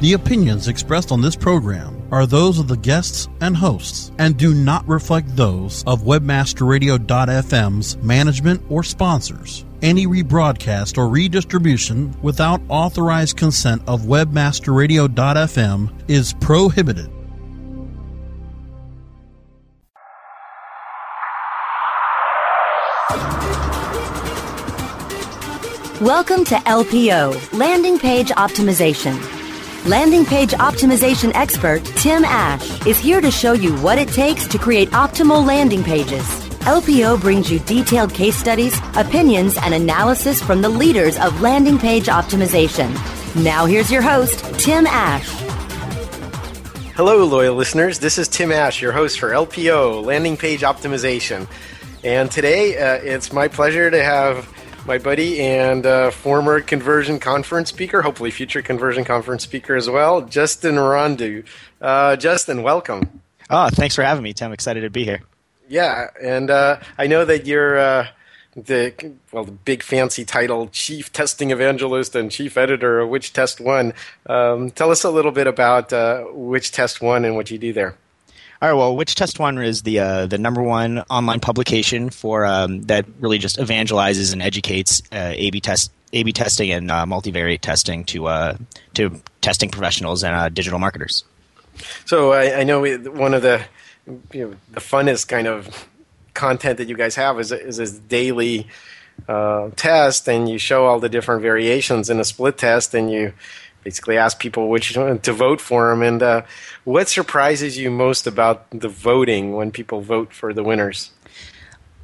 The opinions expressed on this program are those of the guests and hosts and do not reflect those of webmasterradio.fm's management or sponsors. Any rebroadcast or redistribution without authorized consent of webmasterradio.fm is prohibited. Welcome to LPO, Landing Page Optimization. Landing Page Optimization expert Tim Ash is here to show you what it takes to create optimal landing pages. LPO brings you detailed case studies, opinions, and analysis from the leaders of landing page optimization. Now, here's your host, Tim Ash. Hello, loyal listeners. This is Tim Ash, your host for LPO, Landing Page Optimization. And today, uh, it's my pleasure to have my buddy and uh, former conversion conference speaker, hopefully future conversion conference speaker as well, Justin Rondeau. Uh, Justin, welcome. Oh, thanks for having me, Tim. Excited to be here. Yeah, and uh, I know that you're uh, the well, the big fancy title, chief testing evangelist and chief editor of WhichTestWon. Um, tell us a little bit about uh, WhichTestWon and what you do there. All right. Well, WhichTestWon is the uh, the number one online publication for um, that really just evangelizes and educates uh, A/B test A/B testing and uh, multivariate testing to uh, to testing professionals and uh, digital marketers. So I, I know one of the you know, the funnest kind of content that you guys have is is this daily uh, test, and you show all the different variations in a split test, and you basically ask people which to vote for them. And uh, what surprises you most about the voting when people vote for the winners?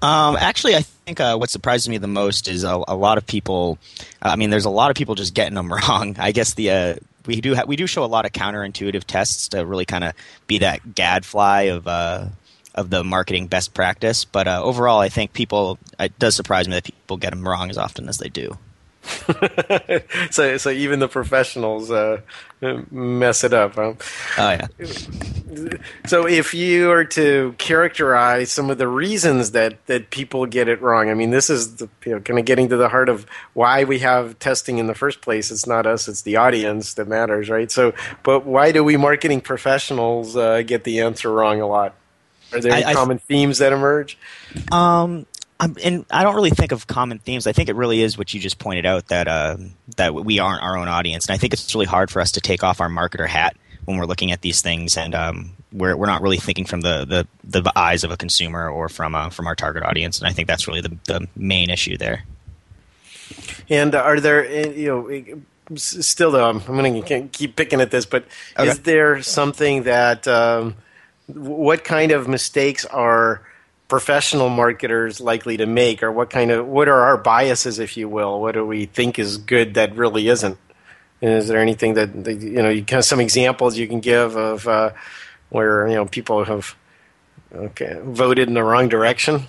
Um, actually, I think uh, what surprises me the most is a, a lot of people. I mean, there's a lot of people just getting them wrong. I guess the uh, we do ha- we do show a lot of counterintuitive tests to really kind of be that gadfly of uh, of the marketing best practice. But uh, overall, I think people it does surprise me that people get them wrong as often as they do. so, so even the professionals uh, mess it up. Huh? Oh yeah. So, if you are to characterize some of the reasons that that people get it wrong, I mean, this is the, you know, kind of getting to the heart of why we have testing in the first place. It's not us; it's the audience that matters, right? So, but why do we marketing professionals uh, get the answer wrong a lot? Are there any I, common I, themes that emerge? Um, um, and I don't really think of common themes. I think it really is what you just pointed out that uh, that we aren't our own audience, and I think it's really hard for us to take off our marketer hat when we're looking at these things, and um, we're we're not really thinking from the, the, the eyes of a consumer or from uh, from our target audience, and I think that's really the the main issue there. And are there eh, you know still though I'm, I'm going to keep picking at this, but okay. is there something that um, what kind of mistakes are professional marketers likely to make or what kind of what are our biases if you will? What do we think is good that really isn't? And is there anything that, you know you kind of some examples you can give of uh, where you know people have okay, voted in the wrong direction?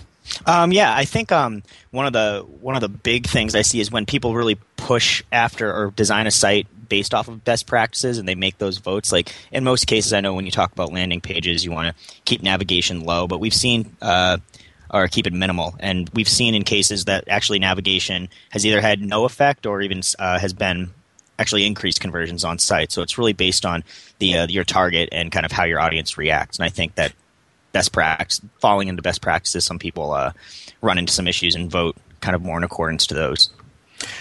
Um, yeah, I think um, one of the one of the big things I see is when people really push after or design a site based off of best practices and they make those votes. Like in most cases, I know when you talk about landing pages, you want to keep navigation low, but we've seen. Uh, or keep it minimal. And we've seen in cases that actually navigation has either had no effect or even uh, has been actually increased conversions on site. So it's really based on the uh, your target and kind of how your audience reacts. And I think that best practice, falling into best practices, some people uh, run into some issues and vote kind of more in accordance to those.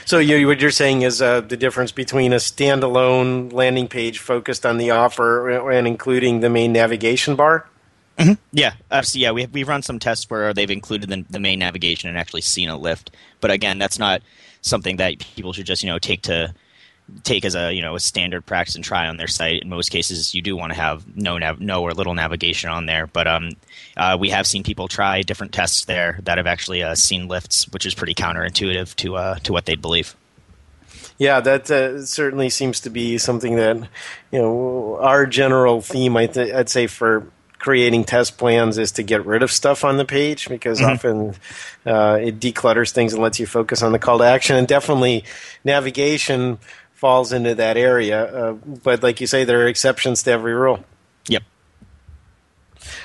So you, what you're saying is uh, the difference between a standalone landing page focused on the offer and including the main navigation bar. Mm-hmm. Yeah, absolutely. Yeah, we we've run some tests where they've included the, the main navigation and actually seen a lift. But again, that's not something that people should just you know take to take as a you know a standard practice and try on their site. In most cases, you do want to have no nav- no or little navigation on there. But um, uh, we have seen people try different tests there that have actually uh, seen lifts, which is pretty counterintuitive to uh, to what they'd believe. Yeah, that uh, certainly seems to be something that you know our general theme. I th- I'd say for creating test plans is to get rid of stuff on the page because mm-hmm. often uh, it declutters things and lets you focus on the call to action. And definitely navigation falls into that area. Uh, but like you say, there are exceptions to every rule. Yep.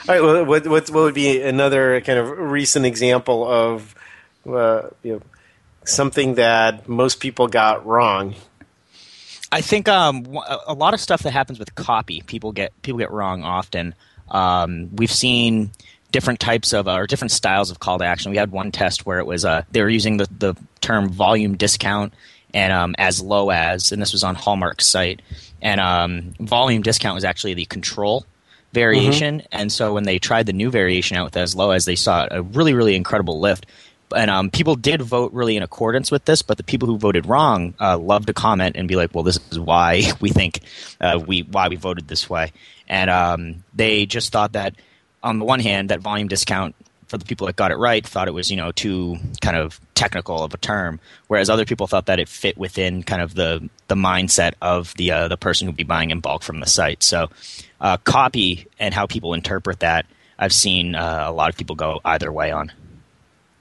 All right. Well, what, what, what would be another kind of recent example of uh, you know, something that most people got wrong? I think um, a lot of stuff that happens with copy, people get people get wrong often. Um, we've seen different types of uh, or different styles of call to action. We had one test where it was uh, they were using the, the term volume discount and um, as low as, and this was on Hallmark's site, and um, volume discount was actually the control variation. Mm-hmm. And so when they tried the new variation out with as low as, they saw a really really incredible lift. And um, people did vote really in accordance with this, but the people who voted wrong uh, loved to comment and be like, "Well, this is why we think uh, we why we voted this way," and um, they just thought that on the one hand, that volume discount for the people that got it right thought it was you know too kind of technical of a term, whereas other people thought that it fit within kind of the the mindset of the uh, the person who'd be buying in bulk from the site. So, uh, copy and how people interpret that, I've seen uh, a lot of people go either way on.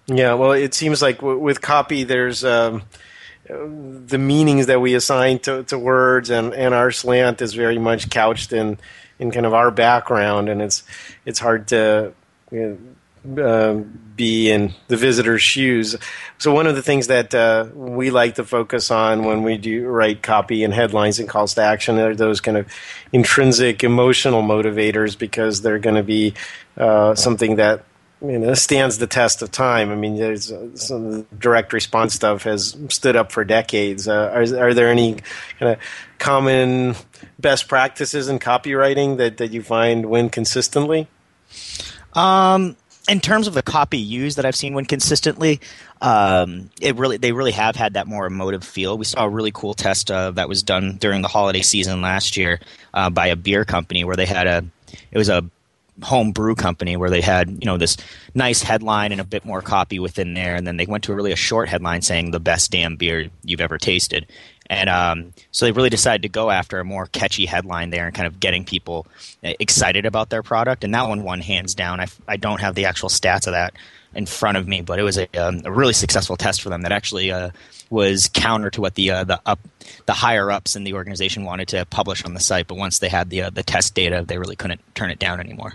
Yeah, well, it seems like w- with copy, there's um, the meanings that we assign to, to words, and, and our slant is very much couched in in kind of our background, and it's it's hard to you know, uh, be in the visitor's shoes. So one of the things that uh, we like to focus on when we do write copy and headlines and calls to action are those kind of intrinsic emotional motivators because they're going to be uh, something that you know, stands the test of time. I mean, there's uh, some direct response stuff has stood up for decades. Uh, are, are there any kind of common best practices in copywriting that, that you find win consistently? Um, in terms of the copy used that I've seen when consistently, um, it really they really have had that more emotive feel. We saw a really cool test uh, that was done during the holiday season last year uh, by a beer company where they had a it was a home brew company where they had you know this nice headline and a bit more copy within there and then they went to a really a short headline saying the best damn beer you've ever tasted and um, so they really decided to go after a more catchy headline there and kind of getting people uh, excited about their product and that one won hands down i, I don't have the actual stats of that in front of me but it was a, um, a really successful test for them that actually uh, was counter to what the uh, the up the higher ups in the organization wanted to publish on the site but once they had the uh, the test data they really couldn't turn it down anymore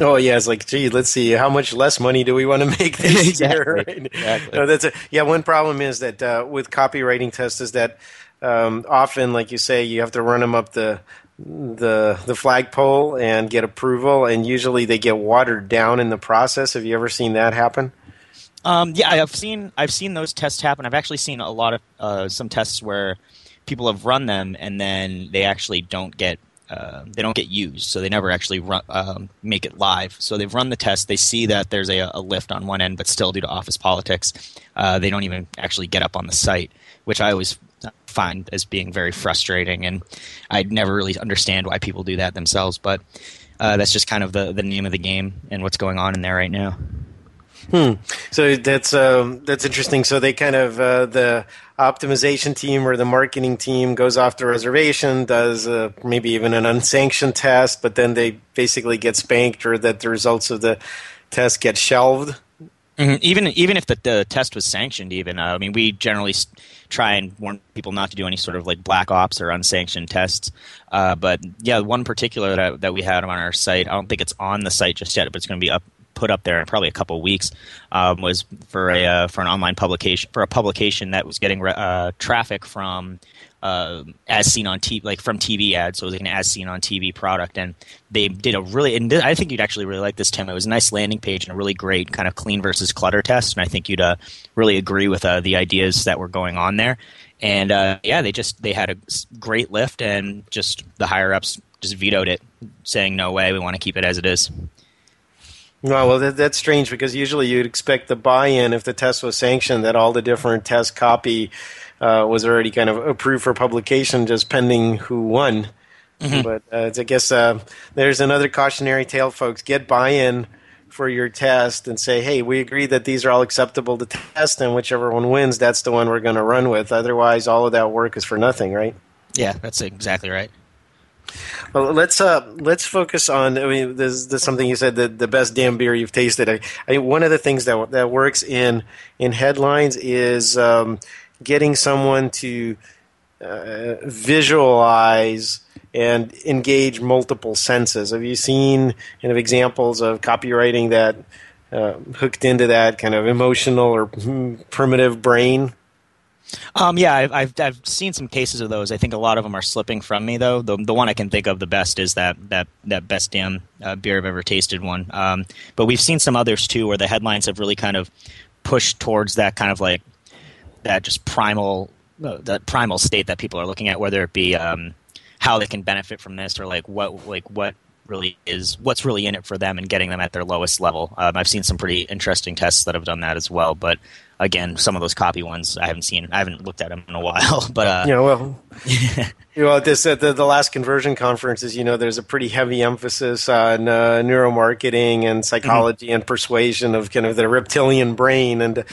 Oh yeah, it's like, gee, let's see, how much less money do we want to make this exactly. year? Right? Exactly. No, that's a, yeah. One problem is that uh, with copywriting tests is that um, often, like you say, you have to run them up the the the flagpole and get approval, and usually they get watered down in the process. Have you ever seen that happen? Um, yeah, I've seen I've seen those tests happen. I've actually seen a lot of uh, some tests where people have run them and then they actually don't get uh, they don't get used, so they never actually run, um, make it live. So they've run the test. They see that there's a, a lift on one end, but still, due to office politics, uh, they don't even actually get up on the site, which I always find as being very frustrating. And I never really understand why people do that themselves, but uh, that's just kind of the, the name of the game and what's going on in there right now. Hmm. So that's um, that's interesting. So they kind of uh, the optimization team or the marketing team goes off the reservation, does uh, maybe even an unsanctioned test, but then they basically get spanked or that the results of the test get shelved. Mm-hmm. Even even if the, the test was sanctioned, even uh, I mean, we generally try and warn people not to do any sort of like black ops or unsanctioned tests. Uh, but yeah, one particular that, that we had on our site, I don't think it's on the site just yet, but it's going to be up put up there in probably a couple weeks um, was for a uh, for an online publication for a publication that was getting uh, traffic from uh, as seen on TV, like from TV ads. So it was like an as seen on TV product, and they did a really. And I think you'd actually really like this, Tim. It was a nice landing page and a really great kind of clean versus clutter test, and I think you'd uh, really agree with uh, the ideas that were going on there. And uh, yeah, they just they had a great lift, and just the higher ups just vetoed it, saying no way, we want to keep it as it is. No, well, that, that's strange because usually you'd expect the buy-in if the test was sanctioned that all the different test copy uh, was already kind of approved for publication, just pending who won. Mm-hmm. But uh, I guess uh, there's another cautionary tale, folks. Get buy-in for your test and say, hey, we agree that these are all acceptable to test, and whichever one wins, that's the one we're going to run with. Otherwise, all of that work is for nothing, right? Yeah, that's exactly right. Well, let's uh, let's focus on. I mean, there's, there's something you said that the best damn beer you've tasted. I, I one of the things that that works in in headlines is um, getting someone to uh, visualize and engage multiple senses. Have you seen kind of examples of copywriting that uh, hooked into that kind of emotional or primitive brain? Um, yeah, I've, I've, I've seen some cases of those. I think a lot of them are slipping from me though. The the one I can think of the best is that that that best damn uh, beer I've ever tasted one. Um, but we've seen some others too where the headlines have really kind of pushed towards that kind of like that just primal uh, that primal state that people are looking at, whether it be um, how they can benefit from this or like what like what really is what's really in it for them and getting them at their lowest level. Um, I've seen some pretty interesting tests that have done that as well, but again, some of those copy ones I haven't seen. I haven't looked at them in a while, but uh, yeah, well, you know, this uh, the the last conversion conferences, you know, there's a pretty heavy emphasis on uh, neuromarketing and psychology mm-hmm. and persuasion of kind of the reptilian brain, and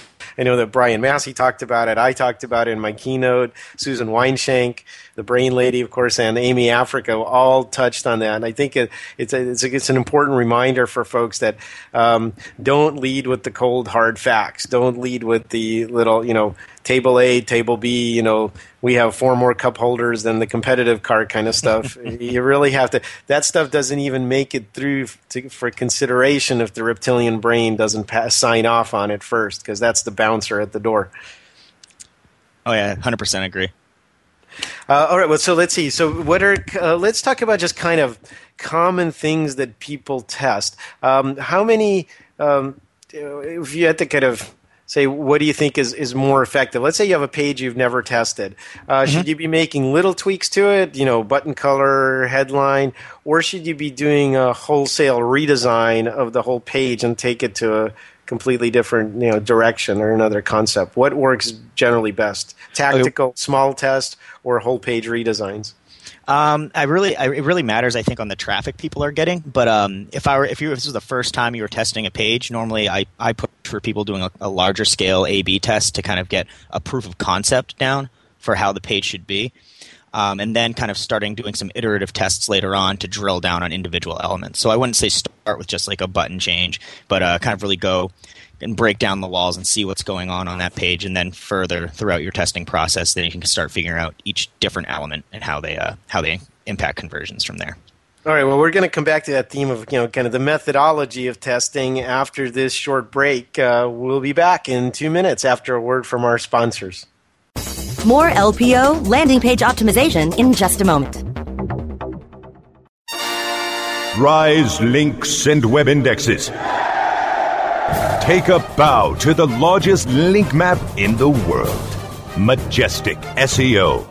I know that Brian Massey talked about it. I talked about it in my keynote. Susan Weinschenk, the Brain Lady, of course, and Amy Africa all touched on that. And I think it, it's, a, it's, a, it's, an important reminder for folks that um, don't lead with the cold, hard facts. Don't lead with the little, you know, table A, table B, you know, we have four more cup holders than the competitive cart kind of stuff. you really have to, that stuff doesn't even make it through to, for consideration if the reptilian brain doesn't pass, sign off on it first, because that's the bouncer at the door. Oh, yeah, 100% agree. Uh, all right. Well, so let's see. So, what are uh, let's talk about just kind of common things that people test. Um, how many? Um, if you had to kind of say what do you think is, is more effective let's say you have a page you've never tested uh, mm-hmm. should you be making little tweaks to it you know button color headline or should you be doing a wholesale redesign of the whole page and take it to a completely different you know direction or another concept what works generally best tactical small test or whole page redesigns um, I really, I, it really matters. I think on the traffic people are getting. But um, if I were, if, you, if this was the first time you were testing a page, normally I, I put for people doing a, a larger scale A/B test to kind of get a proof of concept down for how the page should be. Um, and then kind of starting doing some iterative tests later on to drill down on individual elements. So I wouldn't say start with just like a button change, but uh, kind of really go and break down the walls and see what's going on on that page, and then further throughout your testing process, then you can start figuring out each different element and how they uh, how they impact conversions from there. All right. Well, we're going to come back to that theme of you know kind of the methodology of testing after this short break. Uh, we'll be back in two minutes after a word from our sponsors. More LPO landing page optimization in just a moment. Rise links and web indexes Take a bow to the largest link map in the world Majestic SEO.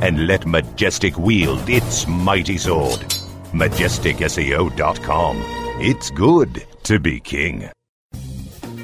and let Majestic wield its mighty sword. MajesticSEO.com. It's good to be king.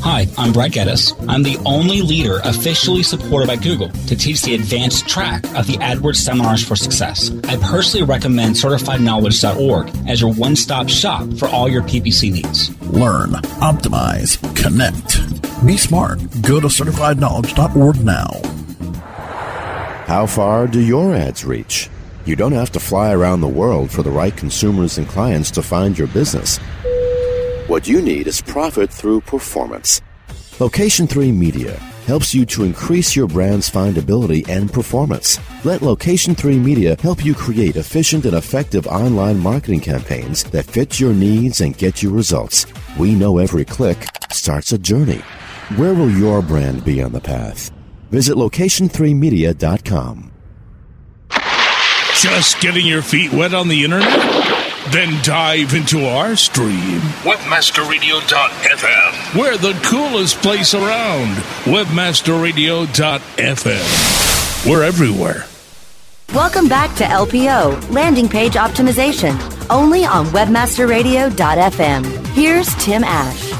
Hi, I'm Brad Geddes. I'm the only leader officially supported by Google to teach the advanced track of the AdWords Seminars for Success. I personally recommend CertifiedKnowledge.org as your one stop shop for all your PPC needs. Learn, optimize, connect. Be smart. Go to CertifiedKnowledge.org now. How far do your ads reach? You don't have to fly around the world for the right consumers and clients to find your business. What you need is profit through performance. Location 3 Media helps you to increase your brand's findability and performance. Let Location 3 Media help you create efficient and effective online marketing campaigns that fit your needs and get you results. We know every click starts a journey. Where will your brand be on the path? Visit location3media.com. Just getting your feet wet on the internet? Then dive into our stream, webmasterradio.fm. We're the coolest place around, webmasterradio.fm. We're everywhere. Welcome back to LPO, Landing Page Optimization. only on webmasterradio.fm. Here's Tim Ash.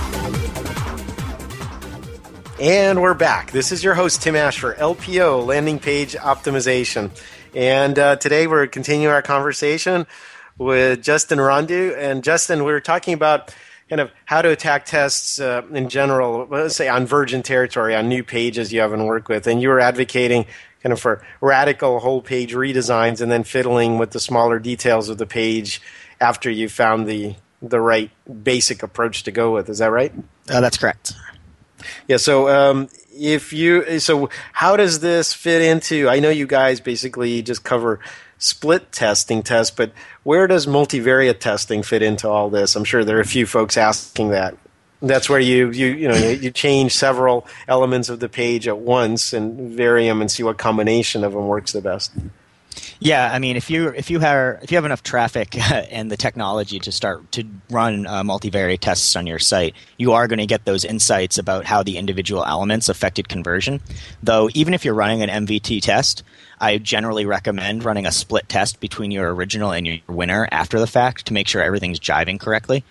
And we're back. This is your host, Tim Ash, for LPO, Landing Page Optimization. And uh, today we're continuing our conversation with Justin Rondeau. And Justin, we were talking about kind of how to attack tests uh, in general, let's say on virgin territory, on new pages you haven't worked with. And you were advocating kind of for radical whole page redesigns and then fiddling with the smaller details of the page after you found the the right basic approach to go with. Is that right? Uh, that's correct. Yeah. So um, if you so how does this fit into? I know you guys basically just cover split testing test, but where does multivariate testing fit into all this? I'm sure there are a few folks asking that. That's where you you you know you change several elements of the page at once and vary them and see what combination of them works the best. Yeah, I mean, if you if you have if you have enough traffic and the technology to start to run uh, multivariate tests on your site, you are going to get those insights about how the individual elements affected conversion. Though, even if you're running an MVT test, I generally recommend running a split test between your original and your winner after the fact to make sure everything's jiving correctly.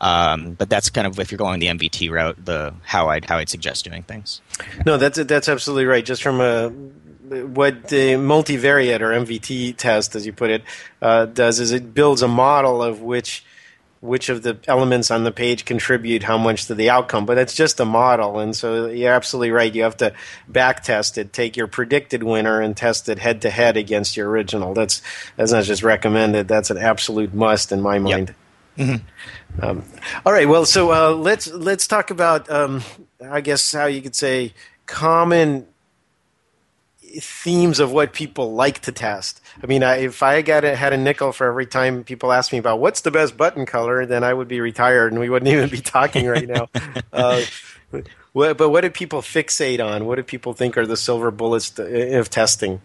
Um, but that's kind of if you're going the MVT route, the how I'd how I'd suggest doing things. No, that's that's absolutely right. Just from a what the multivariate or MVT test, as you put it, uh, does is it builds a model of which which of the elements on the page contribute how much to the outcome. But it's just a model, and so you're absolutely right. You have to back test it, take your predicted winner, and test it head to head against your original. That's that's not just recommended. That's an absolute must in my mind. Yep. Mm-hmm. Um, all right. Well, so uh, let's let's talk about, um, I guess, how you could say common themes of what people like to test. I mean, I, if I got a, had a nickel for every time people ask me about what's the best button color, then I would be retired and we wouldn't even be talking right now. uh, what, but what do people fixate on? What do people think are the silver bullets of testing?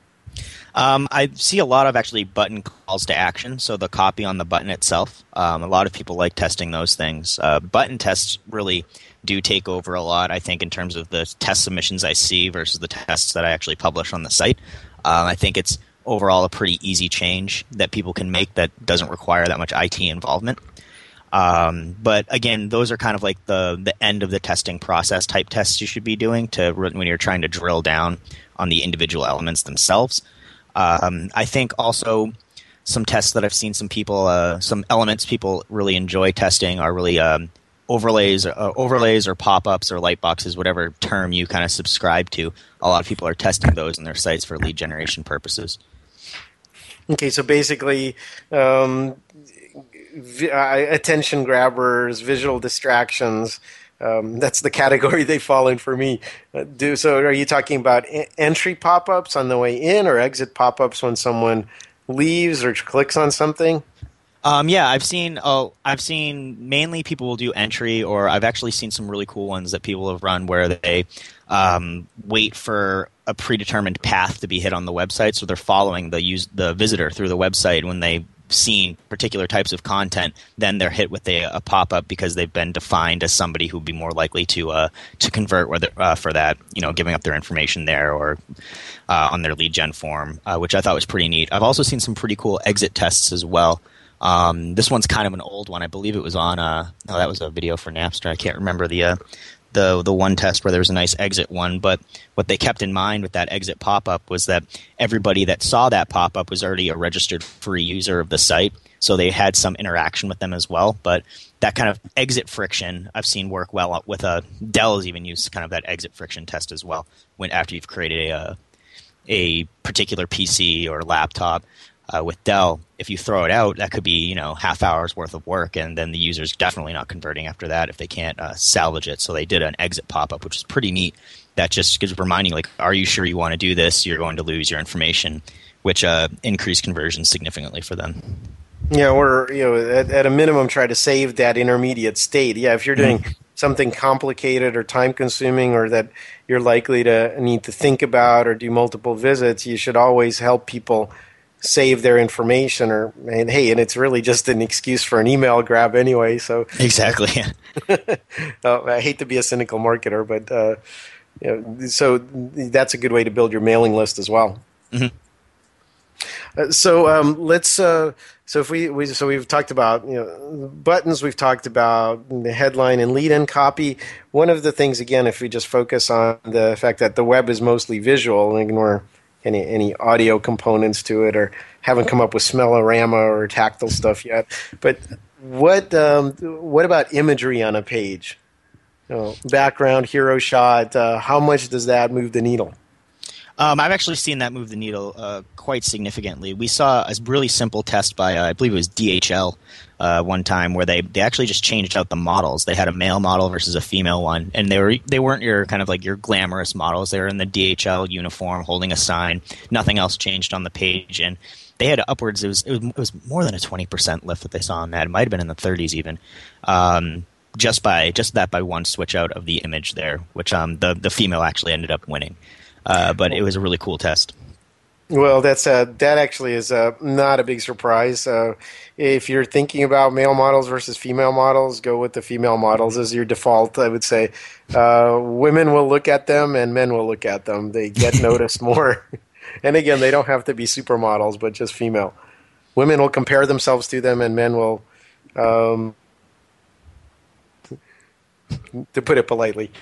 Um, I see a lot of actually button calls to action, so the copy on the button itself. Um, a lot of people like testing those things. Uh, button tests really do take over a lot, I think, in terms of the test submissions I see versus the tests that I actually publish on the site. Um, I think it's overall a pretty easy change that people can make that doesn't require that much IT involvement. Um, but again, those are kind of like the the end of the testing process type tests you should be doing to when you're trying to drill down on the individual elements themselves. Um, I think also some tests that I've seen some people, uh, some elements people really enjoy testing are really um, overlays, uh, overlays or pop-ups or light boxes, whatever term you kind of subscribe to. A lot of people are testing those in their sites for lead generation purposes. Okay, so basically, um, v- uh, attention grabbers, visual distractions. Um, that's the category they fall in for me. Uh, do so? Are you talking about entry pop-ups on the way in, or exit pop-ups when someone leaves or clicks on something? Um, yeah, I've seen. Oh, I've seen mainly people will do entry, or I've actually seen some really cool ones that people have run where they um, wait for a predetermined path to be hit on the website, so they're following the use the visitor through the website when they seen particular types of content, then they're hit with a, a pop up because they've been defined as somebody who'd be more likely to uh, to convert whether uh, for that you know giving up their information there or uh, on their lead gen form, uh, which I thought was pretty neat. I've also seen some pretty cool exit tests as well. Um, this one's kind of an old one. I believe it was on. Oh, that was a video for Napster. I can't remember the uh, the the one test where there was a nice exit one. But what they kept in mind with that exit pop up was that everybody that saw that pop up was already a registered free user of the site, so they had some interaction with them as well. But that kind of exit friction I've seen work well with a uh, Dell has even used kind of that exit friction test as well when after you've created a uh, a particular PC or laptop uh, with Dell, if you throw it out, that could be you know half hours worth of work, and then the user's definitely not converting after that if they can't uh, salvage it. So they did an exit pop up, which is pretty neat. That just gives reminding like, are you sure you want to do this? You're going to lose your information, which uh, increased conversion significantly for them. Yeah, or you know, at, at, a minimum, try to save that intermediate state. Yeah, if you're doing mm-hmm. something complicated or time consuming, or that you're likely to need to think about or do multiple visits, you should always help people save their information or and hey and it's really just an excuse for an email grab anyway so exactly oh, i hate to be a cynical marketer but uh, you know, so that's a good way to build your mailing list as well mm-hmm. Uh, so um, let's. Uh, so if we, we so we've talked about you know buttons, we've talked about the headline and lead-in copy. One of the things, again, if we just focus on the fact that the web is mostly visual and ignore any any audio components to it, or haven't come up with smellorama or tactile stuff yet. But what um, what about imagery on a page? You know, background, hero shot. Uh, how much does that move the needle? Um, I've actually seen that move the needle uh, quite significantly. We saw a really simple test by, uh, I believe it was DHL, uh, one time where they, they actually just changed out the models. They had a male model versus a female one, and they were they weren't your kind of like your glamorous models. They were in the DHL uniform, holding a sign. Nothing else changed on the page, and they had upwards. It was it was, it was more than a twenty percent lift that they saw on that. It might have been in the thirties even. Um, just by just that by one switch out of the image there, which um, the the female actually ended up winning. Uh, but it was a really cool test. Well, that's uh, that actually is uh, not a big surprise. Uh, if you're thinking about male models versus female models, go with the female models as your default. I would say uh, women will look at them and men will look at them. They get noticed more. and again, they don't have to be supermodels, but just female. Women will compare themselves to them, and men will, um, to put it politely.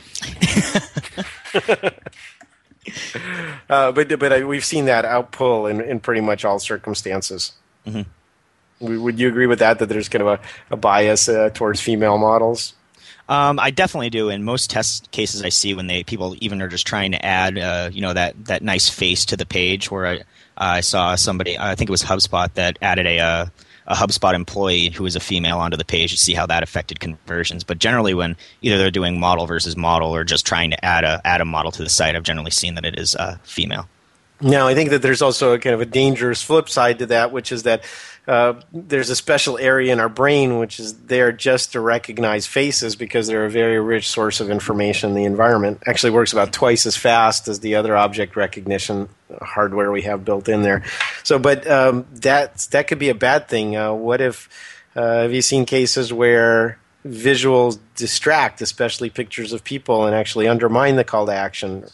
uh, but but uh, we've seen that outpull in, in pretty much all circumstances. Mm-hmm. Would you agree with that? That there's kind of a, a bias uh, towards female models? Um, I definitely do. In most test cases, I see when they people even are just trying to add, uh, you know, that that nice face to the page. Where I, I saw somebody, I think it was HubSpot, that added a uh, a HubSpot employee who was a female onto the page to see how that affected conversions. But generally, when either they're doing model versus model or just trying to add a add a model to the site, I've generally seen that it is uh, female. Now, I think that there's also a kind of a dangerous flip side to that, which is that uh, there's a special area in our brain which is there just to recognize faces because they're a very rich source of information in the environment. Actually, works about twice as fast as the other object recognition hardware we have built in there. So, but um, that that could be a bad thing. Uh, what if? Uh, have you seen cases where visuals distract, especially pictures of people, and actually undermine the call to action?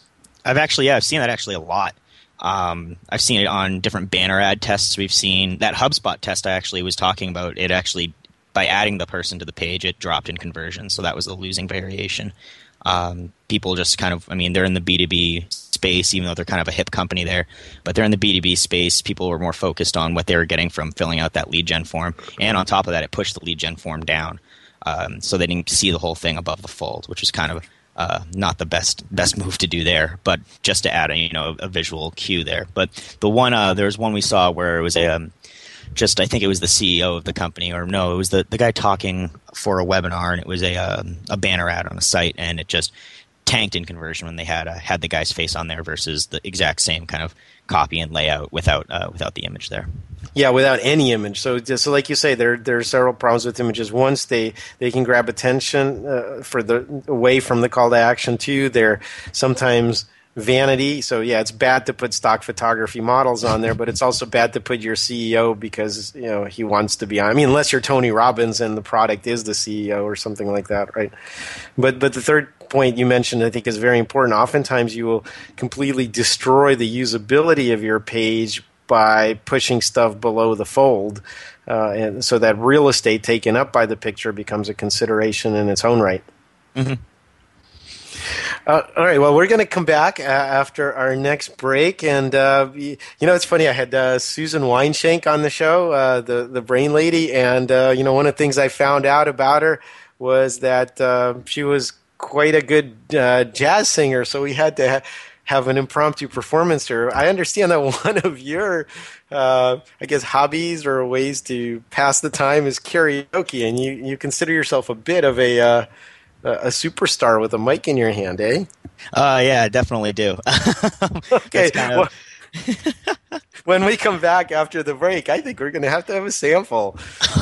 I've actually, yeah, I've seen that actually a lot. Um, I've seen it on different banner ad tests. We've seen that HubSpot test I actually was talking about. It actually, by adding the person to the page, it dropped in conversion. So that was the losing variation. Um, people just kind of, I mean, they're in the B2B space, even though they're kind of a hip company there, but they're in the B2B space. People were more focused on what they were getting from filling out that lead gen form. And on top of that, it pushed the lead gen form down. Um, so they didn't see the whole thing above the fold, which is kind of uh, not the best best move to do there, but just to add a you know a visual cue there. But the one uh, there was one we saw where it was a um, just I think it was the CEO of the company, or no, it was the the guy talking for a webinar, and it was a um, a banner ad on a site, and it just tanked in conversion when they had uh, had the guy's face on there versus the exact same kind of copy and layout without uh, without the image there. Yeah, without any image. So, just, so like you say, there there are several problems with images. Once they they can grab attention uh, for the away from the call to action. Two, they're sometimes vanity. So yeah, it's bad to put stock photography models on there, but it's also bad to put your CEO because you know he wants to be on. I mean, unless you're Tony Robbins and the product is the CEO or something like that, right? But but the third point you mentioned, I think, is very important. Oftentimes, you will completely destroy the usability of your page by pushing stuff below the fold. Uh, and so that real estate taken up by the picture becomes a consideration in its own right. Mm-hmm. Uh, all right. Well, we're going to come back uh, after our next break, and uh, you know, it's funny. I had uh, Susan Weinschenk on the show, uh, the the brain lady, and uh, you know, one of the things I found out about her was that she was quite a good jazz singer. So we had to. Ha- have an impromptu performance here. I understand that one of your, uh, I guess, hobbies or ways to pass the time is karaoke, and you, you consider yourself a bit of a uh, a superstar with a mic in your hand, eh? Uh, yeah, definitely do. okay. Of... well, when we come back after the break, I think we're going to have to have a sample.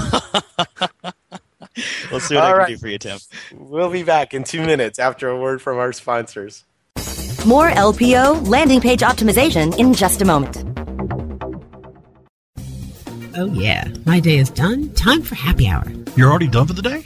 we'll see what All I can do for you, Tim. We'll be back in two minutes after a word from our sponsors. More LPO landing page optimization in just a moment. Oh, yeah. My day is done. Time for happy hour. You're already done for the day?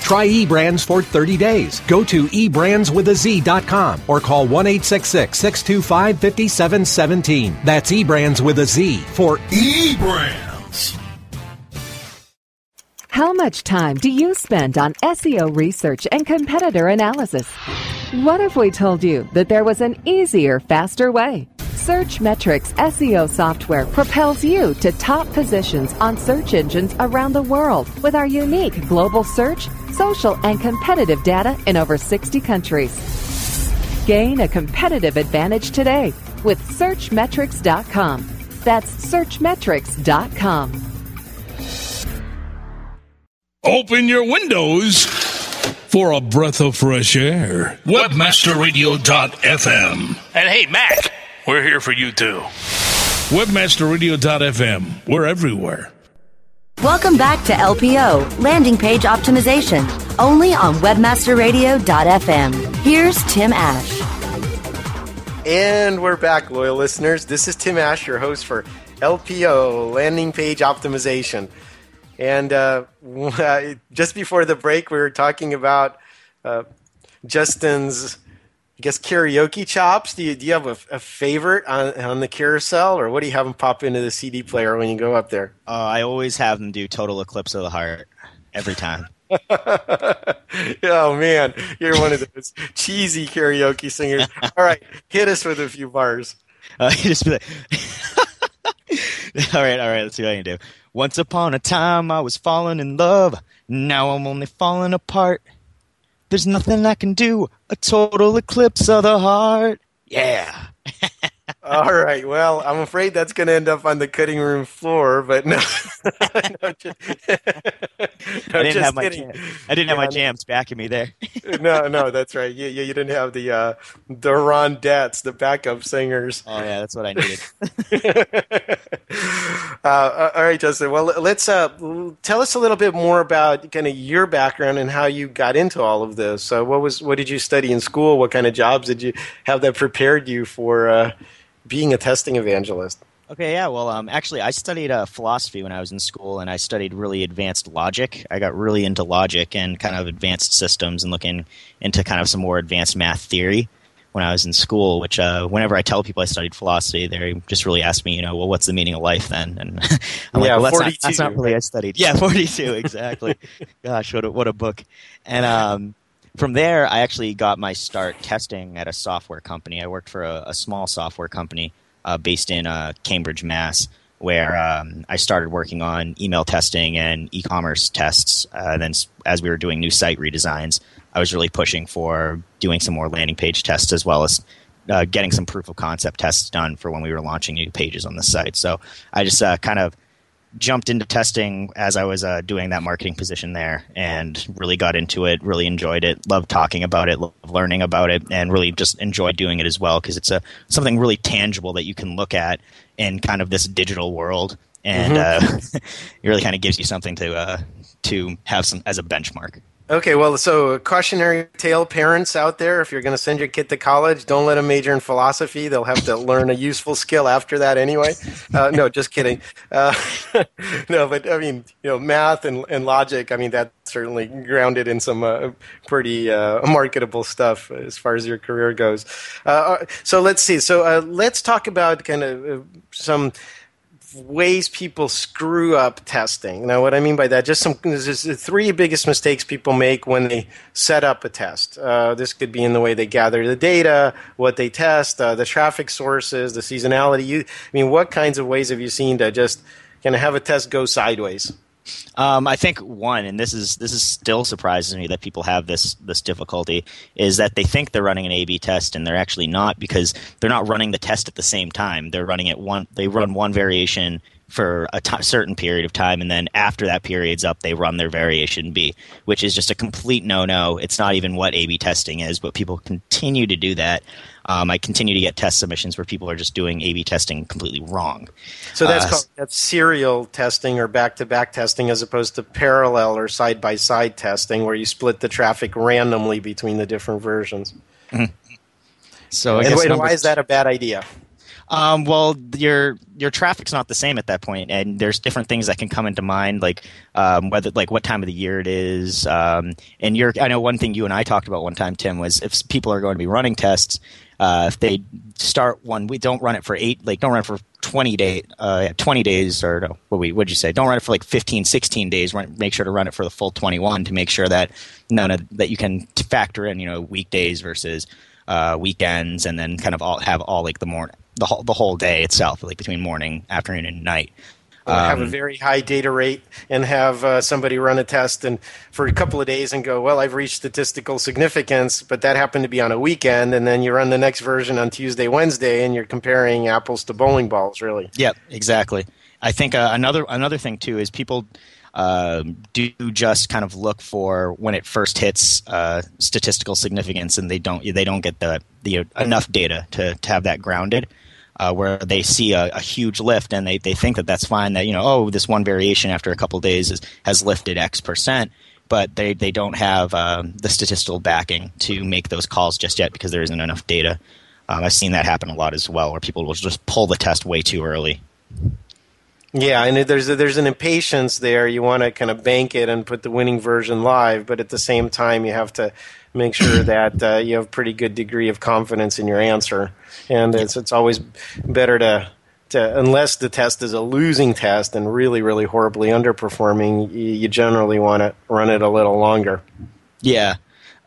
Try eBrandz for 30 days. Go to eBrandsWithAZ.com or call 1 625 5717. That's eBrandz with a Z for eBrandz. How much time do you spend on SEO research and competitor analysis? What if we told you that there was an easier, faster way? Searchmetrics SEO software propels you to top positions on search engines around the world with our unique global search, social, and competitive data in over 60 countries. Gain a competitive advantage today with Searchmetrics.com. That's Searchmetrics.com. Open your windows for a breath of fresh air. Webmasterradio.fm. And hey, Mac, we're here for you too. Webmasterradio.fm. We're everywhere. Welcome back to LPO, Landing Page Optimization, only on webmasterradio.fm. Here's Tim Ash. And we're back, loyal listeners. This is Tim Ash, your host for LPO, Landing Page Optimization. And uh, just before the break, we were talking about uh, Justin's, I guess, karaoke chops. Do you, do you have a, a favorite on, on, the carousel, or what do you have them pop into the CD player when you go up there? Uh, I always have them do Total Eclipse of the Heart every time. oh man, you're one of those cheesy karaoke singers. All right, hit us with a few bars. Uh, just be like, all right, all right. Let's see what I can do. Once upon a time, I was falling in love. Now I'm only falling apart. There's nothing I can do. A total eclipse of the heart. Yeah. All right. Well, I'm afraid that's going to end up on the cutting room floor, but no. no, just, no I didn't have my jam, I didn't yeah, have my jams backing me there. no, no, that's right. You, you, you didn't have the uh, the Rondettes, the backup singers. Oh yeah, that's what I needed. uh, all right, Justin. Well, let's uh, tell us a little bit more about kind of your background and how you got into all of this. So, what was what did you study in school? What kind of jobs did you have that prepared you for? Being a testing evangelist? Okay, yeah. Well, um, actually, I studied uh, philosophy when I was in school, and I studied really advanced logic. I got really into logic and kind of advanced systems, and looking into kind of some more advanced math theory when I was in school. Which, uh, whenever I tell people I studied philosophy, they just really ask me, you know, well, what's the meaning of life then? And I'm yeah, like, well, that's not, that's not, really I studied. Yeah, forty-two, exactly. Gosh, what a, what a book. And um, from there, I actually got my start testing at a software company. I worked for a, a small software company uh, based in uh, Cambridge, Mass, where um, I started working on email testing and e-commerce tests. Uh, then, as we were doing new site redesigns, I was really pushing for doing some more landing page tests as well as uh, getting some proof of concept tests done for when we were launching new pages on the site. So I just uh, kind of jumped into testing as I was uh, doing that marketing position there and really got into it, really enjoyed it, loved talking about it, loved learning about it, and really just enjoyed doing it as well because it's a something really tangible that you can look at in kind of this digital world, and mm-hmm. uh, it really kind of gives you something to uh, to have some as a benchmark. Okay, well, so cautionary tale parents out there, if you're going to send your kid to college, don't let them major in philosophy. They'll have to learn a useful skill after that anyway. Uh, no, just kidding. Uh, no, but I mean, you know, math and, and logic, I mean, that's certainly grounded in some uh, pretty uh, marketable stuff as far as your career goes. Uh, uh, so let's see. So let's talk about kind of some ways people screw up testing. Now, what I mean by that, just some there's the three biggest mistakes people make when they set up a test. Uh, this could be in the way they gather the data, what they test, uh, the traffic sources, the seasonality. You, I mean, what kinds of ways have you seen to just kind of have a test go sideways? Um, I think one, and this is this is still surprises me that people have this this difficulty, is that they think they're running an A/B test and they're actually not because they're not running the test at the same time. They're running it one. They run one variation for a t- certain period of time, and then after that period's up, they run their variation B, which is just a complete no no. It's not even what A/B testing is, but people continue to do that. Um, I continue to get test submissions where people are just doing A/B testing completely wrong. So that's uh, called that's serial testing or back-to-back testing, as opposed to parallel or side-by-side testing, where you split the traffic randomly between the different versions. Mm-hmm. So, and, and why is that a bad idea? Um, well, your your traffic's not the same at that point, and there's different things that can come into mind, like um, whether like what time of the year it is. Um, and you're, I know one thing you and I talked about one time, Tim, was if people are going to be running tests, uh, if they start one, we don't run it for eight, like don't run it for 20 day, uh, 20 days or no, what we, what'd you say? Don't run it for like 15, 16 days. Run, make sure to run it for the full 21 to make sure that none of, that you can factor in, you know, weekdays versus, uh, weekends and then kind of all have all like the morning the whole the whole day itself, like between morning, afternoon, and night. Um, have a um, very high data rate and have uh, somebody run a test and for a couple of days and go, well, I've reached statistical significance, but that happened to be on a weekend, and then you run the next version on Tuesday, Wednesday, and you're comparing apples to bowling balls, really. Yep, exactly. I think uh, another another thing too is people uh, do just kind of look for when it first hits uh, statistical significance, and they don't they don't get the the enough data to, to have that grounded uh, where they see a, a, huge lift and they, they think that that's fine that you know oh this one variation after a couple days is, has lifted x percent but they, they don't have um, the statistical backing to make those calls just yet because there isn't enough data. Um, i've seen that happen a lot as well where people will just pull the test way too early yeah, and there's a, there's an impatience there. You want to kind of bank it and put the winning version live, but at the same time, you have to make sure that uh, you have a pretty good degree of confidence in your answer. And it's it's always better to to unless the test is a losing test and really really horribly underperforming, you, you generally want to run it a little longer. Yeah,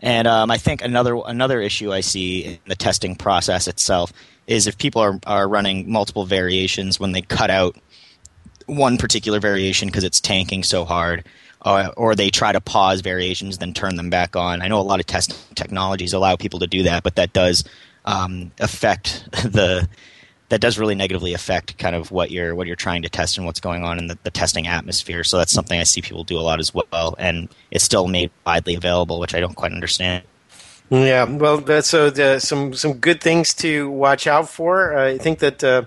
and um, I think another another issue I see in the testing process itself is if people are are running multiple variations when they cut out one particular variation because it's tanking so hard uh, or they try to pause variations then turn them back on. I know a lot of test technologies allow people to do that, but that does um, affect the that does really negatively affect kind of what you're what you're trying to test and what's going on in the, the testing atmosphere. So that's something I see people do a lot as well, and it's still made widely available, which I don't quite understand. Yeah, well, that's so uh, some some good things to watch out for. I think that uh,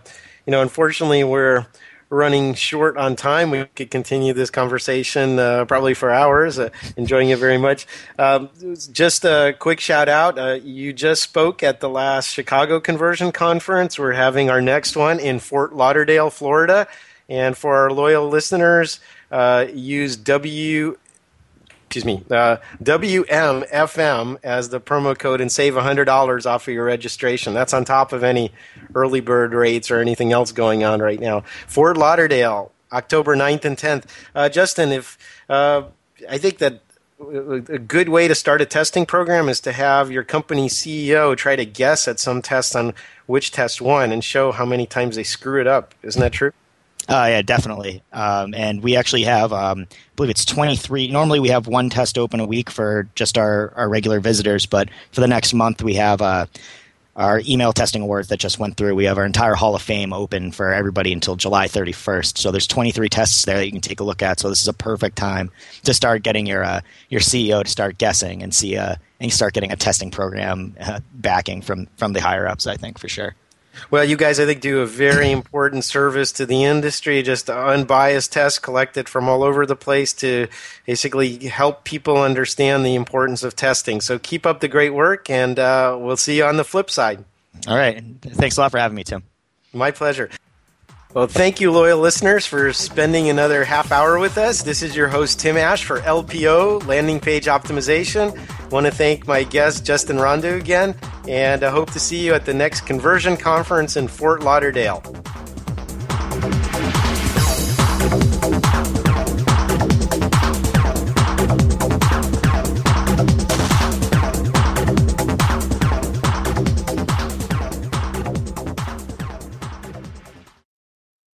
you know, unfortunately, we're running short on time. We could continue this conversation uh, probably for hours. Uh, enjoying it very much. Um, just a quick shout out. Uh, you just spoke at the last Chicago Conversion Conference. We're having our next one in Fort Lauderdale, Florida. And for our loyal listeners, uh, use W excuse me, uh, WMFM as the promo code and save $100 off of your registration. That's on top of any early bird rates or anything else going on right now. Fort Lauderdale, October 9th and 10th. Uh, Justin, if uh, I think that a good way to start a testing program is to have your company CEO try to guess at some test on WhichTestWon and show how many times they screw it up. Isn't that true? Uh, yeah, definitely. Um, and we actually have, um, I believe it's 23. Normally we have one test open a week for just our, our regular visitors, but for the next month we have uh, our email testing awards that just went through. We have our entire Hall of Fame open for everybody until July 31st. So there's 23 tests there that you can take a look at. So this is a perfect time to start getting your uh, your CEO to start guessing and see uh, and start getting a testing program uh, backing from from the higher ups. I think for sure. Well, you guys, I think, do a very important service to the industry. Just unbiased tests collected from all over the place to basically help people understand the importance of testing. So keep up the great work, and uh, we'll see you on the flip side. All right. Thanks a lot for having me, Tim. My pleasure. Well, thank you, loyal listeners, for spending another half hour with us. This is your host, Tim Ash, for LPO, Landing Page Optimization. I want to thank my guest, Justin Rondeau, again, and I hope to see you at the next conversion conference in Fort Lauderdale.